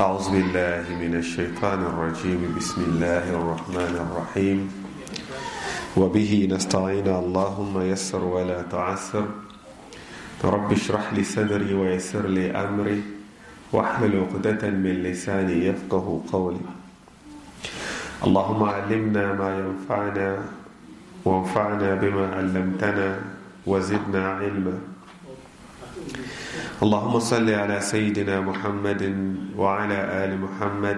أعوذ بالله من الشيطان الرجيم. بسم الله الرحمن الرحيم. وبه نستعين. اللهم يسر ولا تعسر. رب اشرح لي صدري ويسر لي أمري. واحلل عقدة من لساني يفقه قولي. اللهم علمنا ما ينفعنا وانفعنا بما علمتنا وزدنا علما. اللهم صل على سيدنا محمد وعلى آل محمد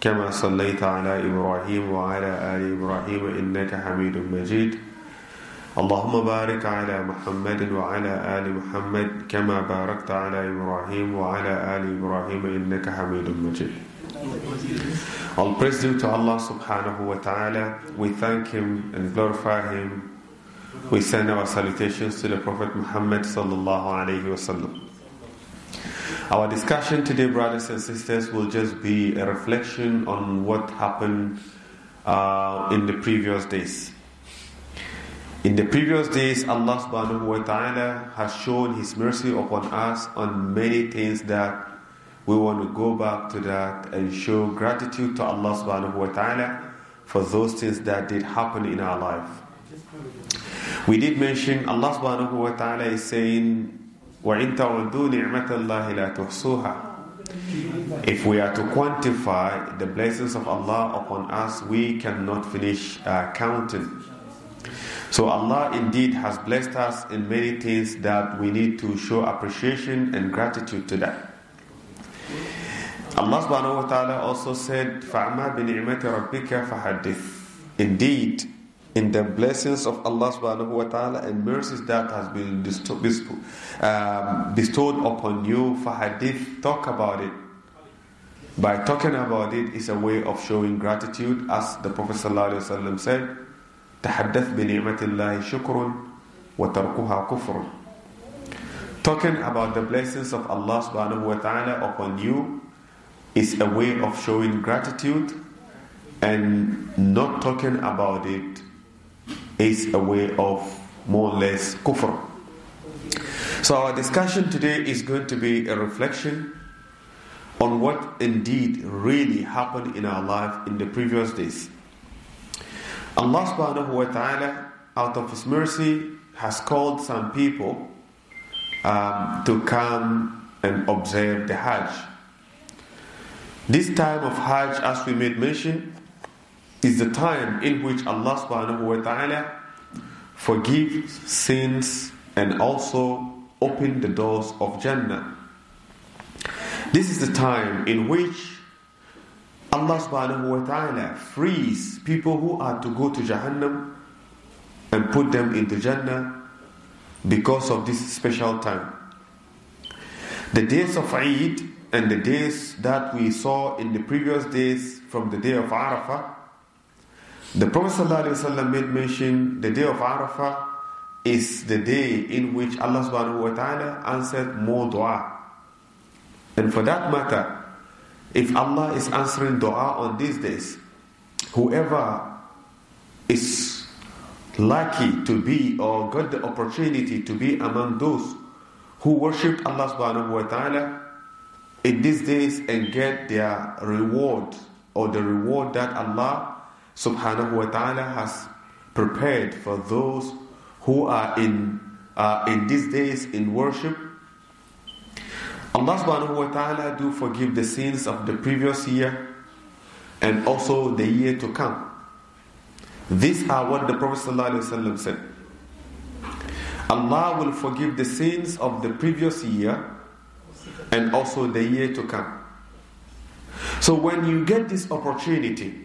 كما صليت على إبراهيم وعلى آل إبراهيم إنك حميد مجيد اللهم بارك على محمد وعلى آل محمد كما باركت على إبراهيم وعلى آل إبراهيم إنك حميد مجيد All praise due to Allah subhanahu wa ta'ala. We thank Him and glorify Him. We send our salutations to the Prophet Muhammad sallallahu alayhi wa sallam. Our discussion today, brothers and sisters, will just be a reflection on what happened uh, in the previous days. In the previous days, Allah subhanahu wa ta'ala has shown His mercy upon us on many things that we want to go back to that and show gratitude to Allah subhanahu wa ta'ala for those things that did happen in our life. We did mention Allah subhanahu wa ta'ala is saying, وَإِن تَعُدُّوا نِعْمَةَ اللَّهِ لَا تُحْصُوهَا If we are to quantify the blessings of Allah upon us, we cannot finish uh, counting. So Allah indeed has blessed us in many things that we need to show appreciation and gratitude to that. Allah subhanahu wa ta'ala also said, فَعْمَا بِنِعْمَةِ رَبِّكَ فَحَدِّثْ Indeed, in the blessings of Allah subhanahu wa ta'ala and mercies that has been um, bestowed upon you, فَحَدِّثْ Talk about it. By talking about it is a way of showing gratitude, as the Prophet ﷺ said, تَحَدَّثْ بِنِعْمَةِ اللَّهِ شُكْرٌ وَتَرْكُهَا كُفْرٌ Talking about the blessings of Allah subhanahu wa ta'ala upon you is a way of showing gratitude and not talking about it is a way of more or less kufr. So our discussion today is going to be a reflection on what indeed really happened in our life in the previous days. Allah subhanahu wa ta'ala out of his mercy has called some people um, to come and observe the Hajj. This time of Hajj, as we made mention, is the time in which Allah subhanahu wa ta'ala forgives sins and also open the doors of Jannah. This is the time in which Allah subhanahu wa ta'ala frees people who are to go to Jahannam and put them into Jannah because of this special time. The days of Eid and the days that we saw in the previous days from the day of Arafah, the Prophet ﷺ made mention the day of Arafah is the day in which Allah subhanahu wa ta'ala answered more dua. And for that matter, if Allah is answering dua on these days, whoever is lucky to be or got the opportunity to be among those who worshipped Allah subhanahu wa ta'ala in these days and get their reward or the reward that Allah subhanahu wa ta'ala has prepared for those who are in uh, in these days in worship. Allah subhanahu wa ta'ala do forgive the sins of the previous year and also the year to come. These are what the Prophet ﷺ said. Allah will forgive the sins of the previous year and also the year to come. So when you get this opportunity,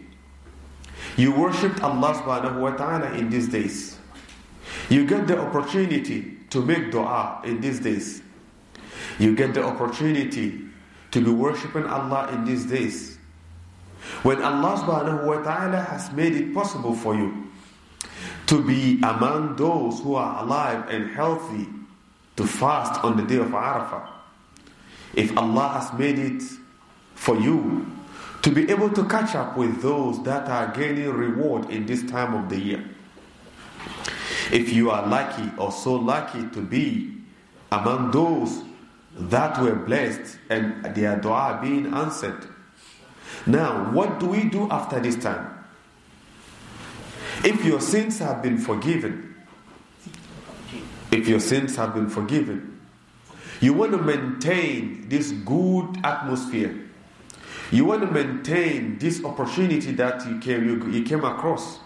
you worshipped Allah subhanahu wa ta'ala in these days. You get the opportunity to make dua in these days. You get the opportunity to be worshipping Allah in these days. When Allah subhanahu wa ta'ala has made it possible for you to be among those who are alive and healthy to fast on the day of Arafah. If Allah has made it for you to be able to catch up with those that are gaining reward in this time of the year. If you are lucky or so lucky to be among those that were blessed and their dua being answered. Now, what do we do after this time? If your sins have been forgiven, if your sins have been forgiven, you want to maintain this good atmosphere. You want to maintain this opportunity that you came, you, you came across.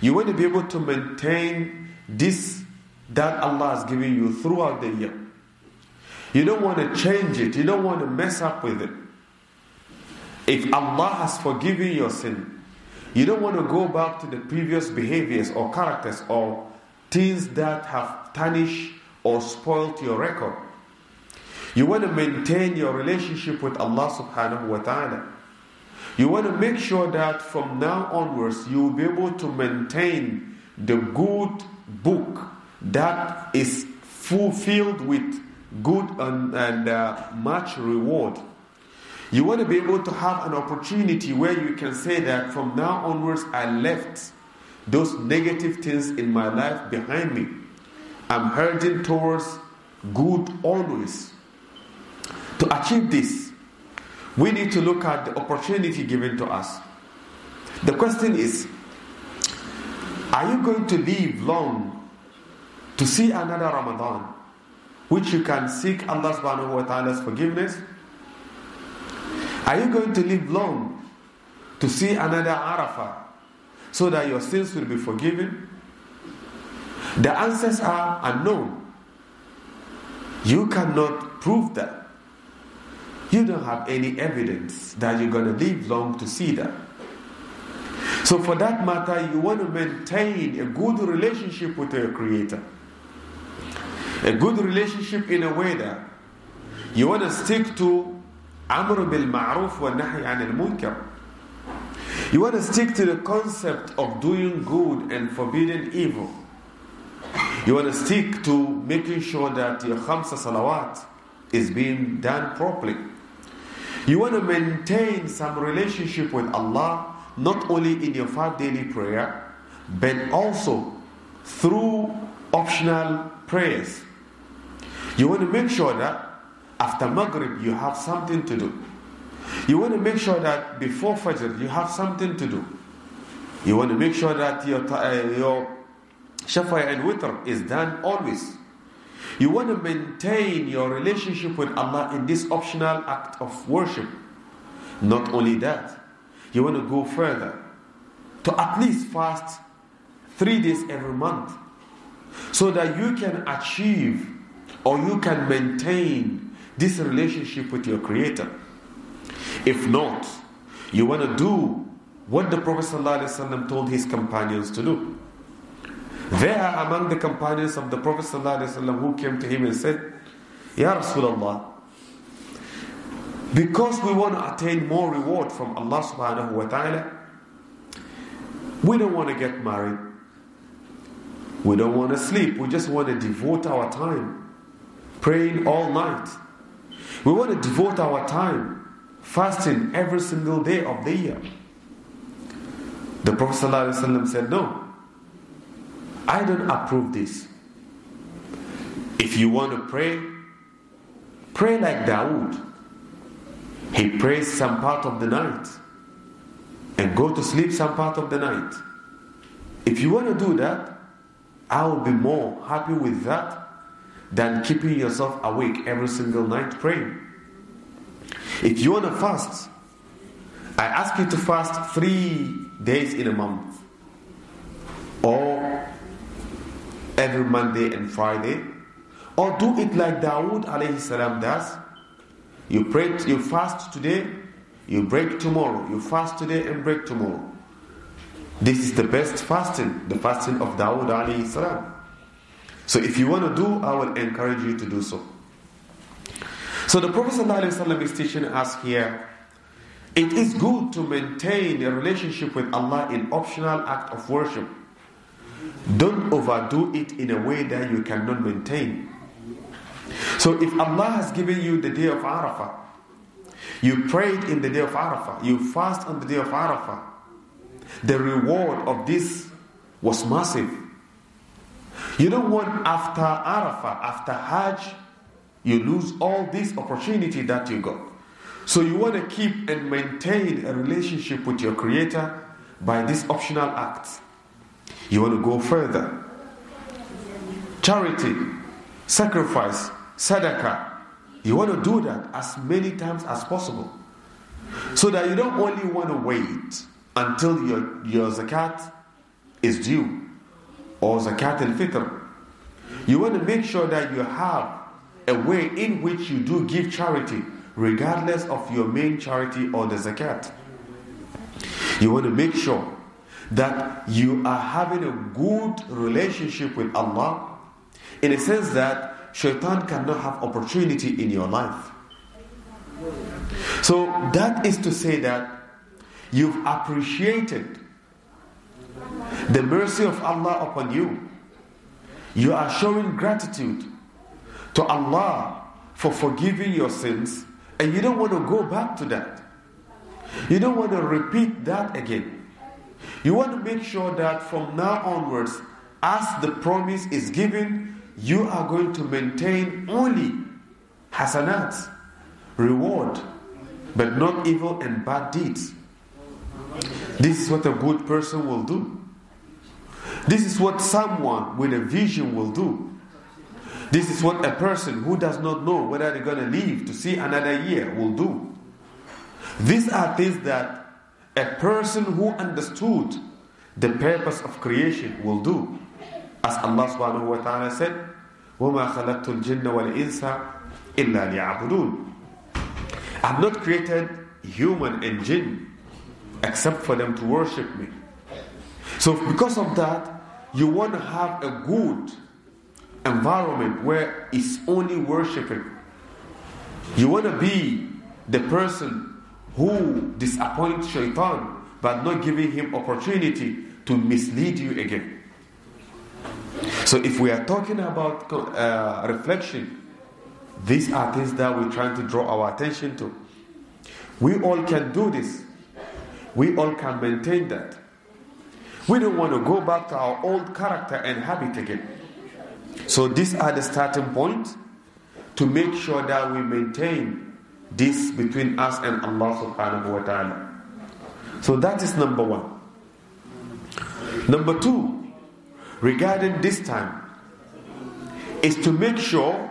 You want to be able to maintain this that Allah has given you throughout the year. You don't want to change it, you don't want to mess up with it. If Allah has forgiven your sin, you don't want to go back to the previous behaviors or characters or things that have tarnished or spoiled your record. You want to maintain your relationship with Allah subhanahu wa ta'ala. You want to make sure that from now onwards you will be able to maintain the good book that is fulfilled with good and, and uh, much reward. You want to be able to have an opportunity where you can say that from now onwards I left those negative things in my life behind me. I'm heading towards good always. To achieve this, we need to look at the opportunity given to us. The question is Are you going to live long to see another Ramadan, which you can seek Allah subhanahu wa ta'ala's forgiveness? Are you going to live long to see another Arafah so that your sins will be forgiven? The answers are unknown. You cannot prove that. You don't have any evidence that you're going to live long to see that. So, for that matter, you want to maintain a good relationship with your Creator. A good relationship in a way that you want to stick to Amr bil Ma'ruf wa Nahi anil Munkar. You want to stick to the concept of doing good and forbidding evil. You want to stick to making sure that your Khamsa Salawat is being done properly. You want to maintain some relationship with Allah, not only in your five daily prayer, but also through optional prayers. You want to make sure that after Maghrib you have something to do. You want to make sure that before Fajr you have something to do. You want to make sure that your, uh, your Shafa and Witr is done always. You want to maintain your relationship with Allah in this optional act of worship. Not only that, you want to go further to at least fast three days every month so that you can achieve or you can maintain this relationship with your Creator. If not, you want to do what the Prophet ﷺ told his companions to do. There are among the companions of the Prophet ﷺ who came to him and said, Ya Rasulullah, because we want to attain more reward from Allah subhanahu wa ta'ala, we don't want to get married. We don't want to sleep. We just want to devote our time praying all night. We want to devote our time fasting every single day of the year. The Prophet ﷺ said, No, I don't approve this. If you want to pray, pray like Dawood. He prays some part of the night and go to sleep some part of the night. If you want to do that, I will be more happy with that than keeping yourself awake every single night praying. If you want to fast, I ask you to fast three days in a month or every Monday and Friday, or do it like Dawood alayhi salam does. You pray, you fast today, you break tomorrow. You fast today and break tomorrow. This is the best fasting, the fasting of Dawood alayhi salam. So if you want to do, I will encourage you to do so. So the Prophet is teaching us here it is good to maintain a relationship with Allah in optional act of worship. Don't overdo it in a way that you cannot maintain. So if Allah has given you the day of Arafah, you prayed in the day of Arafah, you fast on the day of Arafah, the reward of this was massive. You don't want after Arafah, after Hajj, you lose all this opportunity that you got. So you want to keep and maintain a relationship with your Creator by these optional acts. You want to go further. Charity, sacrifice, sadaqah. You want to do that as many times as possible. So that you don't only want to wait until your, your zakat is due or zakat al fitr. You want to make sure that you have a way in which you do give charity regardless of your main charity or the zakat. You want to make sure that you are having a good relationship with Allah in a sense that shaitan cannot have opportunity in your life. So that is to say that you've appreciated the mercy of Allah upon you. You are showing gratitude to Allah for forgiving your sins, and you don't want to go back to that. You don't want to repeat that again. You want to make sure that from now onwards, as the promise is given, you are going to maintain only hasanat, reward, but not evil and bad deeds. This is what a good person will do. This is what someone with a vision will do. This is what a person who does not know whether they're going to live to see another year will do. These are things that a person who understood the purpose of creation will do. As Allah subhanahu wa ta'ala said, وَمَا خَلَقْتُ الْجِنَّ وَالْإِنسَ إِلَّا لِيَعْبُدُونَ I've not created human and jinn except for them to worship me. So because of that, you want to have a good environment where it's only worshiping. You want to be the person who disappoints shaitan but not giving him opportunity to mislead you again. So if we are talking about uh, reflection, these are things that we're trying to draw our attention to. We all can do this. We all can maintain that. We don't want to go back to our old character and habit again. So these are the starting points to make sure that we maintain this between us and Allah subhanahu wa ta'ala. So that is number one. Number two, regarding this time, is to make sure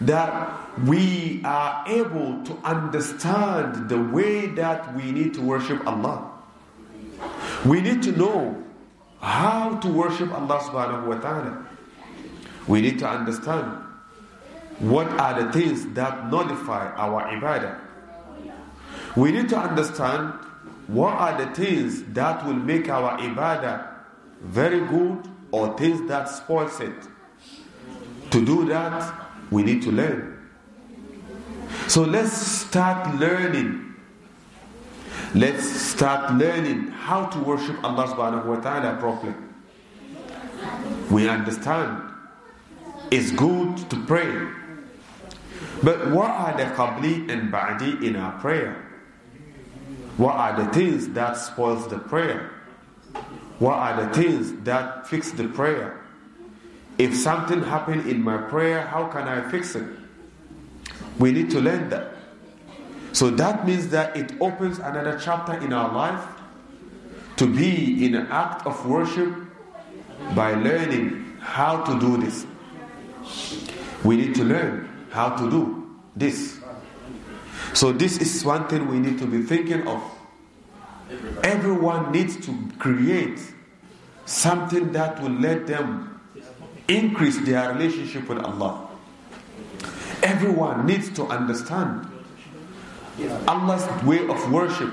that we are able to understand the way that we need to worship Allah. We need to know how to worship Allah subhanahu wa ta'ala. We need to understand what are the things that nullify our ibadah. We need to understand what are the things that will make our ibadah very good or things that spoils it. To do that, we need to learn. So let's start learning. Let's start learning how to worship Allah subhanahu wa ta'ala properly. We understand it's good to pray. But what are the qabli and ba'di in our prayer? What are the things that spoils the prayer? What are the things that fix the prayer? If something happened in my prayer, how can I fix it? We need to learn that. So that means that it opens another chapter in our life to be in an act of worship by learning how to do this. We need to learn how to do this. So, this is one thing we need to be thinking of. Everyone needs to create something that will let them increase their relationship with Allah. Everyone needs to understand Allah's way of worship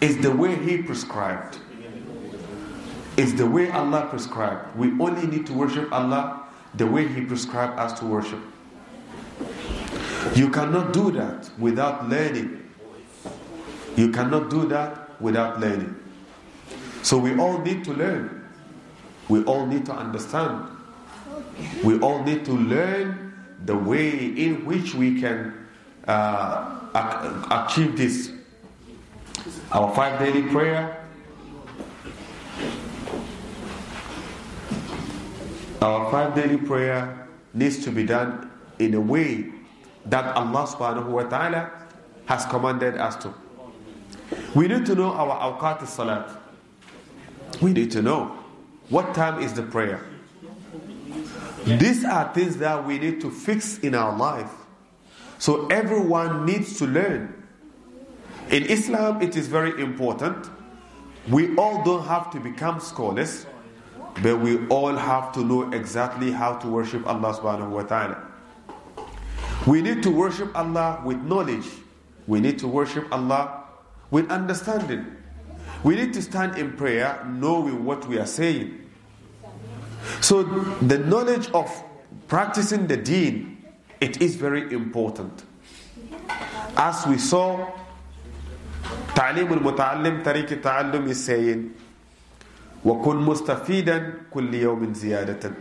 is the way He prescribed. It's the way Allah prescribed. We only need to worship Allah the way He prescribed us to worship. You cannot do that without learning. You cannot do that without learning. So we all need to learn. We all need to understand. We all need to learn the way in which we can uh, achieve this. Our five daily prayer Our five daily prayer needs to be done in a way that Allah subhanahu wa ta'ala has commanded us to. We need to know our awqat salat. We need to know what time is the prayer. These are things that we need to fix in our life. So everyone needs to learn. In Islam, it is very important. We all don't have to become scholars, but we all have to know exactly how to worship Allah subhanahu wa ta'ala. We need to worship Allah with knowledge. We need to worship Allah with understanding. We need to stand in prayer knowing what we are saying. So the knowledge of practicing the deen, it is very important. As we saw, تعليم المتعلم طريق التعلم is saying وكن مستفيدا كل يوم زيادة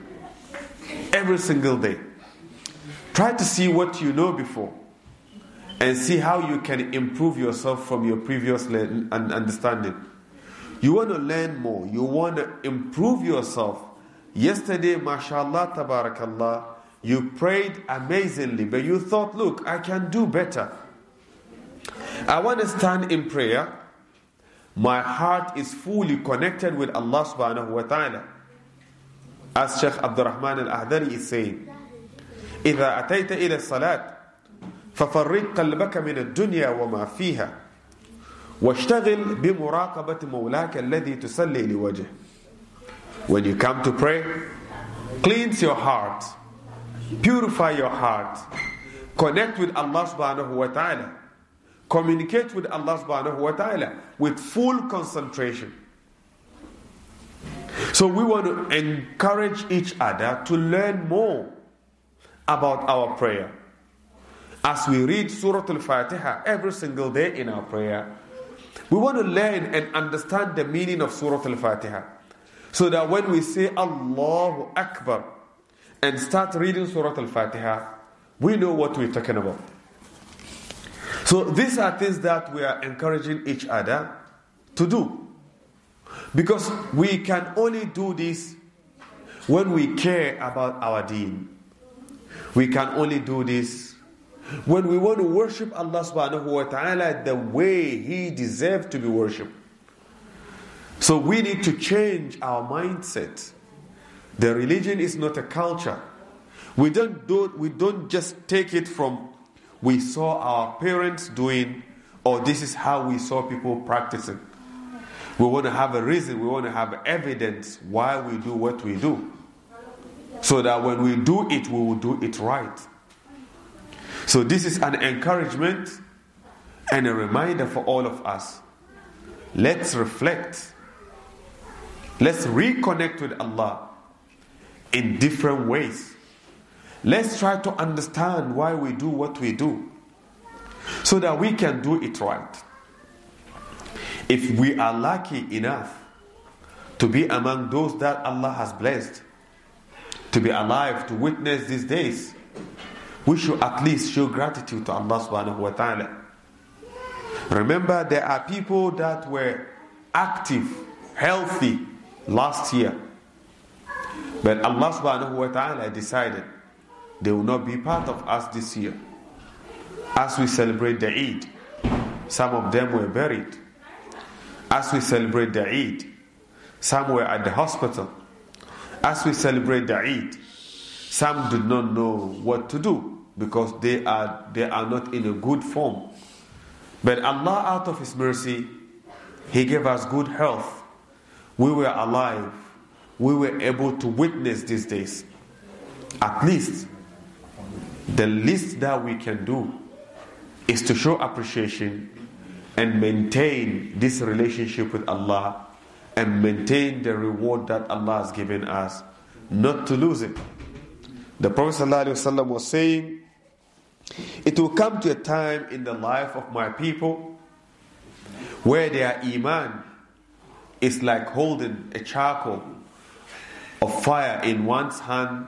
every single day try to see what you know before and see how you can improve yourself from your previous understanding you want to learn more you want to improve yourself Yesterday, mashallah, tabarakallah, you prayed amazingly, but you thought, look, I can do better. I want to stand in prayer. My heart is fully connected with Allah subhanahu wa ta'ala. As Sheikh Abdul Rahman al-Akhdari is saying, إذا أتيت إلى الصلاة ففرق قلبك من الدنيا وما فيها واشتغل بمراقبة مولاك الذي تسلي لوجهه when you come to pray, cleanse your heart, purify your heart, connect with Allah subhanahu wa ta'ala, communicate with Allah subhanahu wa ta'ala with full concentration. So we want to encourage each other to learn more about our prayer. As we read Surah Al Fatiha every single day in our prayer, we want to learn and understand the meaning of Surah Al Fatiha. So that when we say Allahu Akbar and start reading Surah Al Fatiha, we know what we're talking about. So these are things that we are encouraging each other to do. Because we can only do this when we care about our deen. We can only do this when we want to worship Allah subhanahu wa ta'ala the way He deserves to be worshipped. So we need to change our mindset. The religion is not a culture. We don't do we don't just take it from we saw our parents doing or this is how we saw people practicing. We want to have a reason, we want to have evidence why we do what we do. So that when we do it, we will do it right. So, this is an encouragement and a reminder for all of us. Let's reflect Let's reconnect with Allah in different ways. Let's try to understand why we do what we do so that we can do it right. If we are lucky enough to be among those that Allah has blessed, to be alive to witness these days, we should at least show gratitude to Allah subhanahu wa ta'ala. Remember, there are people that were active, healthy, last year. But Allah subhanahu wa ta'ala decided they will not be part of us this year. As we celebrate the Eid, some of them were buried. As we celebrate the Eid, some were at the hospital. As we celebrate the Eid, some do not know what to do because they are, they are not in a good form. But Allah, out of His mercy, He gave us good health we were alive, we were able to witness these days. At least, the least that we can do is to show appreciation and maintain this relationship with Allah and maintain the reward that Allah has given us, not to lose it. The Prophet ﷺ was saying, It will come to a time in the life of my people where their Iman is like holding a charcoal of fire in one's hand,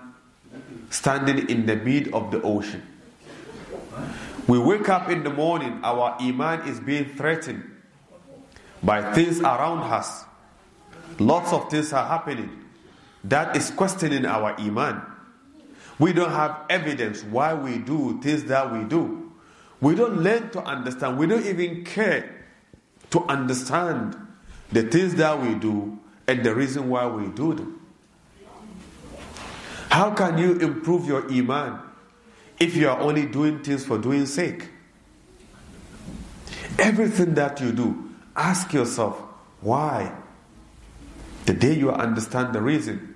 standing in the mid of the ocean. We wake up in the morning, our iman is being threatened by things around us. Lots of things are happening. That is questioning our iman. We don't have evidence why we do things that we do. We don't learn to understand. We don't even care to understand the things that we do and the reason why we do them. How can you improve your iman if you are only doing things for doing sake? Everything that you do, ask yourself, why? The day you understand the reason,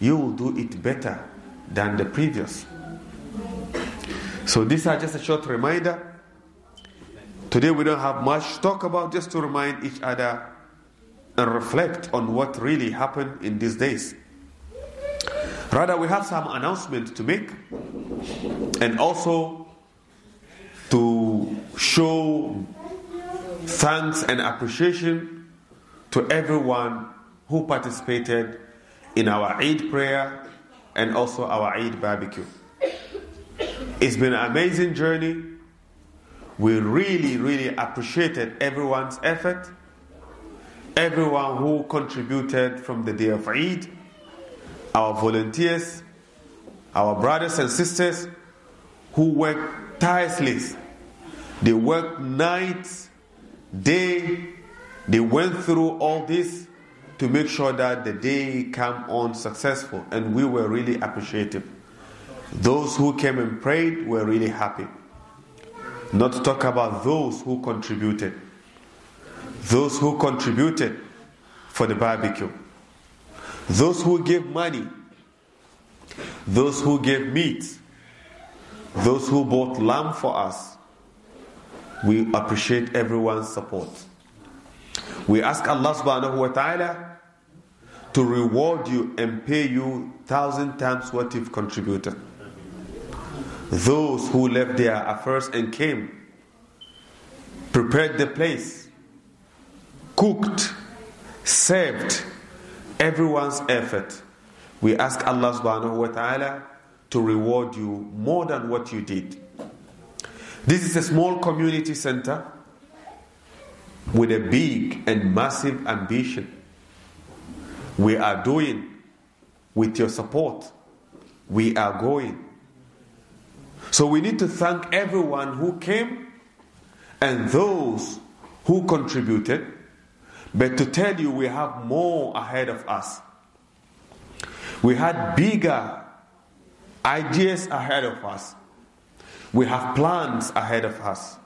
you will do it better than the previous. So, these are just a short reminder. Today, we don't have much to talk about, just to remind each other and reflect on what really happened in these days. Rather, we have some announcements to make and also to show thanks and appreciation to everyone who participated in our Eid prayer and also our Eid barbecue. It's been an amazing journey. We really, really appreciated everyone's effort, everyone who contributed from the day of Eid our volunteers, our brothers and sisters who worked tirelessly. They worked night, day. They went through all this to make sure that the day came on successful, and we were really appreciative. Those who came and prayed were really happy. Not to talk about those who contributed. Those who contributed for the barbecue those who give money, those who give meat, those who bought lamb for us, we appreciate everyone's support. We ask Allah subhanahu wa ta'ala to reward you and pay you thousand times what you've contributed. Those who left their affairs and came, prepared the place, cooked, served, everyone's effort, we ask Allah subhanahu wa ta'ala to reward you more than what you did. This is a small community center with a big and massive ambition. We are doing with your support. We are going. So we need to thank everyone who came and those who contributed but to tell you, we have more ahead of us. We had bigger ideas ahead of us. We have plans ahead of us.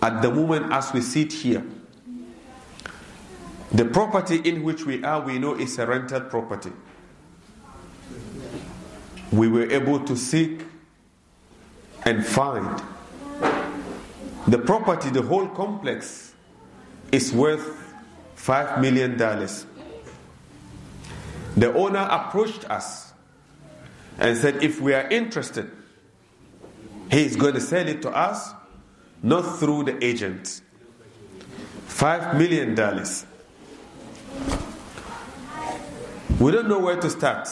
At the moment, as we sit here, the property in which we are, we know is a rented property. We were able to seek and find. The property, the whole complex, is worth $5 million. The owner approached us and said, if we are interested, he is going to sell it to us, not through the agent. $5 million. We don't know where to start.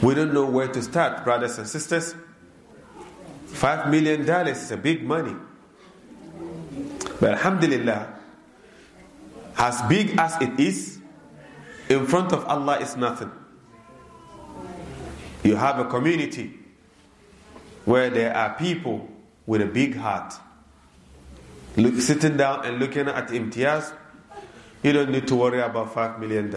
We don't know where to start, brothers and sisters. $5 million is a big money. But Alhamdulillah, as big as it is, in front of Allah is nothing. You have a community where there are people with a big heart. Look, sitting down and looking at Imtiaz, you don't need to worry about $5 million.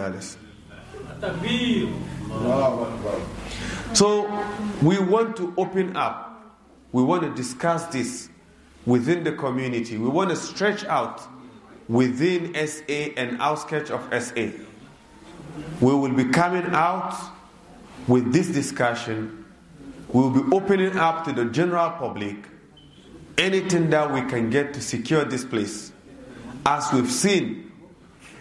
So, we want to open up, we want to discuss this within the community. We want to stretch out within SA and outskirts of SA. We will be coming out with this discussion. We will be opening up to the general public anything that we can get to secure this place. As we've seen,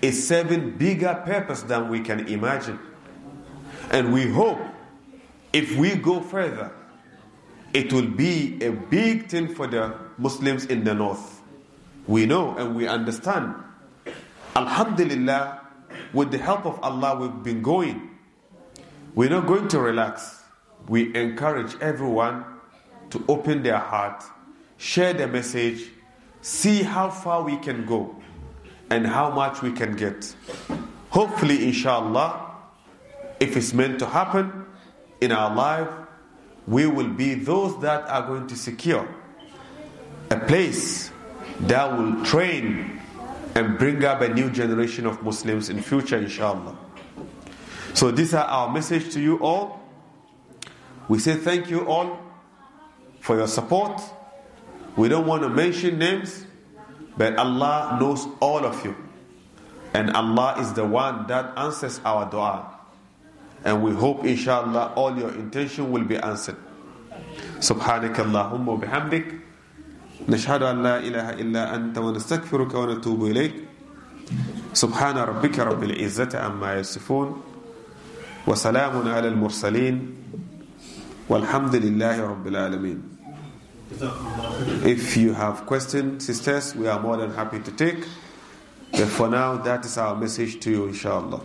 is serving bigger purpose than we can imagine. And we hope if we go further, it will be a big thing for the Muslims in the north. We know and we understand. Alhamdulillah, with the help of Allah, we've been going. We're not going to relax. We encourage everyone to open their heart, share the message, see how far we can go and how much we can get. Hopefully, inshallah, if it's meant to happen in our life, we will be those that are going to secure a place that will train and bring up a new generation of Muslims in future, inshallah. So these are our message to you all. We say thank you all for your support. We don't want to mention names, but Allah knows all of you. And Allah is the one that answers our dua. And we hope, inshallah, all your intention will be answered. سبحانك اللهم وبحمدك نشهد أن لا إله إلا أنت ونستغفرك ونتوب إليك سبحان ربك رب العزة عما يصفون وسلام على المرسلين والحمد لله رب العالمين if you have questions, sisters, we are more than happy to take. But for now, that is our message to you, inshallah.